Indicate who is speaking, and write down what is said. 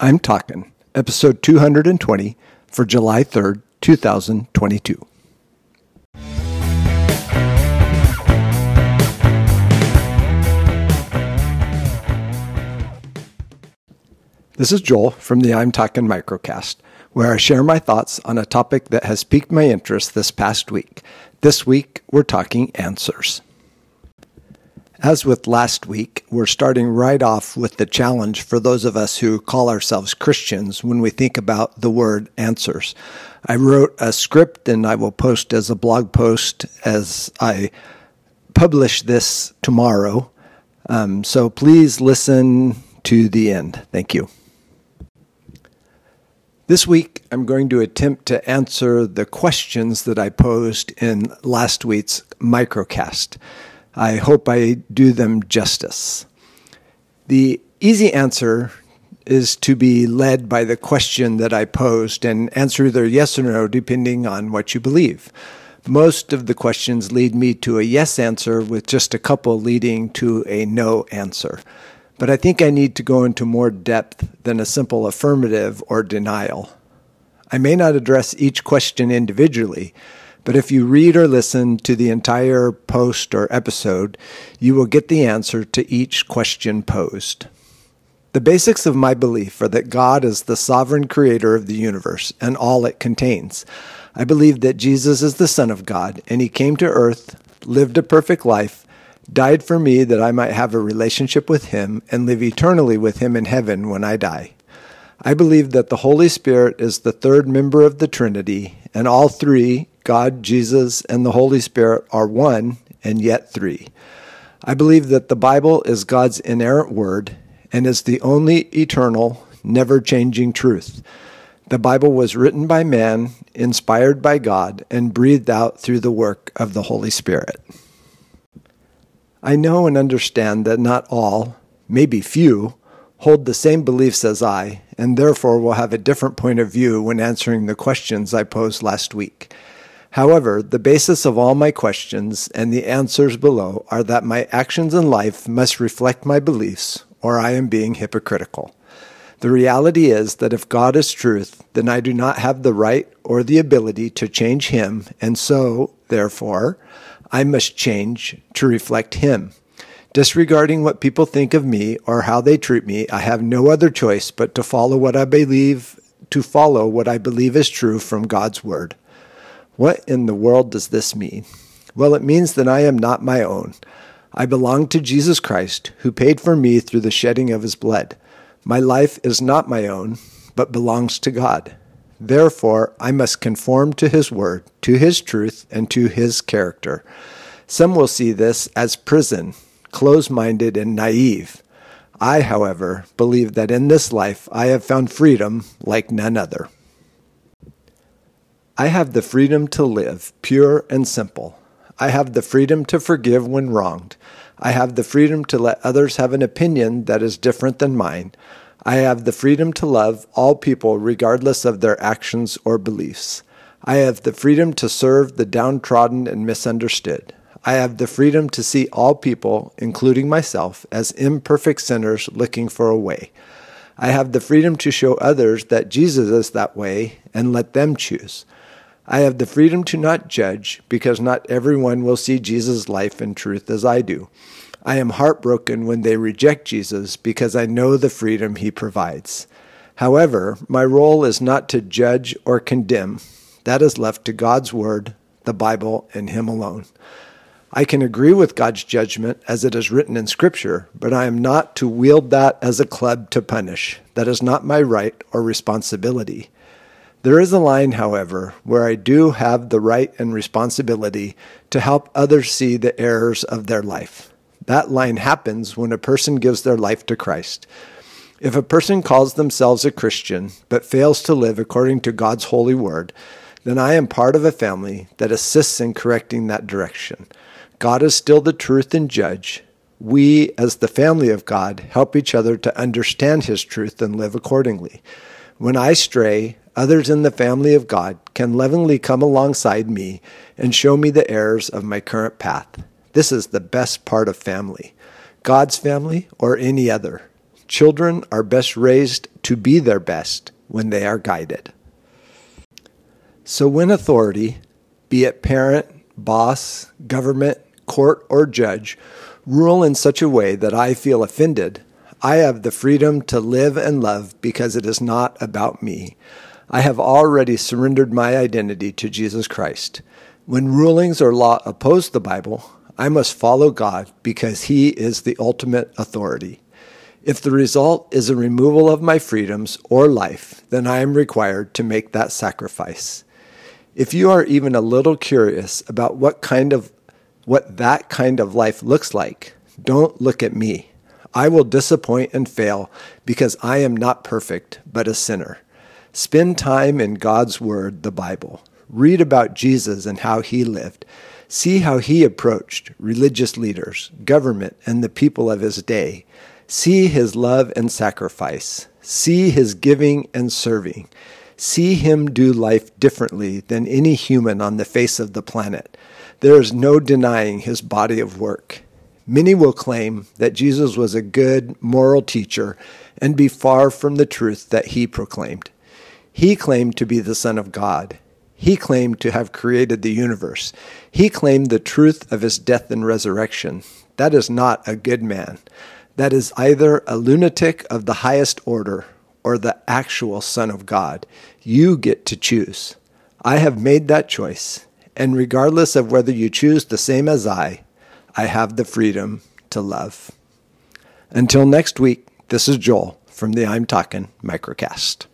Speaker 1: I'm Talking, episode 220 for July 3rd, 2022. This is Joel from the I'm Talking Microcast, where I share my thoughts on a topic that has piqued my interest this past week. This week, we're talking answers. As with last week, we're starting right off with the challenge for those of us who call ourselves Christians when we think about the word answers. I wrote a script and I will post as a blog post as I publish this tomorrow. Um, so please listen to the end. Thank you. This week, I'm going to attempt to answer the questions that I posed in last week's microcast. I hope I do them justice. The easy answer is to be led by the question that I posed and answer either yes or no, depending on what you believe. Most of the questions lead me to a yes answer, with just a couple leading to a no answer. But I think I need to go into more depth than a simple affirmative or denial. I may not address each question individually, but if you read or listen to the entire post or episode, you will get the answer to each question posed. The basics of my belief are that God is the sovereign creator of the universe and all it contains. I believe that Jesus is the Son of God, and He came to earth, lived a perfect life, died for me that I might have a relationship with Him and live eternally with Him in heaven when I die. I believe that the Holy Spirit is the third member of the Trinity, and all three God, Jesus, and the Holy Spirit are one and yet three. I believe that the Bible is God's inerrant word and is the only eternal, never changing truth. The Bible was written by man, inspired by God, and breathed out through the work of the Holy Spirit. I know and understand that not all, maybe few, hold the same beliefs as I, and therefore will have a different point of view when answering the questions I posed last week. However, the basis of all my questions and the answers below are that my actions in life must reflect my beliefs, or I am being hypocritical. The reality is that if God is truth, then I do not have the right or the ability to change Him, and so, therefore, I must change to reflect Him. Disregarding what people think of me or how they treat me, I have no other choice but to follow what I believe, to follow what I believe is true from God's Word. What in the world does this mean? Well, it means that I am not my own. I belong to Jesus Christ, who paid for me through the shedding of his blood. My life is not my own, but belongs to God. Therefore, I must conform to his word, to his truth, and to his character. Some will see this as prison, close minded, and naive. I, however, believe that in this life I have found freedom like none other. I have the freedom to live pure and simple. I have the freedom to forgive when wronged. I have the freedom to let others have an opinion that is different than mine. I have the freedom to love all people regardless of their actions or beliefs. I have the freedom to serve the downtrodden and misunderstood. I have the freedom to see all people, including myself, as imperfect sinners looking for a way. I have the freedom to show others that Jesus is that way and let them choose. I have the freedom to not judge because not everyone will see Jesus' life and truth as I do. I am heartbroken when they reject Jesus because I know the freedom he provides. However, my role is not to judge or condemn. That is left to God's Word, the Bible, and Him alone. I can agree with God's judgment as it is written in Scripture, but I am not to wield that as a club to punish. That is not my right or responsibility. There is a line, however, where I do have the right and responsibility to help others see the errors of their life. That line happens when a person gives their life to Christ. If a person calls themselves a Christian but fails to live according to God's holy word, then I am part of a family that assists in correcting that direction. God is still the truth and judge. We, as the family of God, help each other to understand His truth and live accordingly. When I stray, others in the family of God can lovingly come alongside me and show me the errors of my current path. This is the best part of family, God's family or any other. Children are best raised to be their best when they are guided. So when authority, be it parent, boss, government, court, or judge, rule in such a way that I feel offended, I have the freedom to live and love because it is not about me. I have already surrendered my identity to Jesus Christ. When rulings or law oppose the Bible, I must follow God because He is the ultimate authority. If the result is a removal of my freedoms or life, then I am required to make that sacrifice. If you are even a little curious about what kind of what that kind of life looks like, don't look at me. I will disappoint and fail because I am not perfect, but a sinner. Spend time in God's Word, the Bible. Read about Jesus and how he lived. See how he approached religious leaders, government, and the people of his day. See his love and sacrifice. See his giving and serving. See him do life differently than any human on the face of the planet. There is no denying his body of work. Many will claim that Jesus was a good, moral teacher and be far from the truth that he proclaimed. He claimed to be the Son of God. He claimed to have created the universe. He claimed the truth of his death and resurrection. That is not a good man. That is either a lunatic of the highest order or the actual Son of God. You get to choose. I have made that choice, and regardless of whether you choose the same as I, I have the freedom to love. Until next week, this is Joel from the I'm Talking Microcast.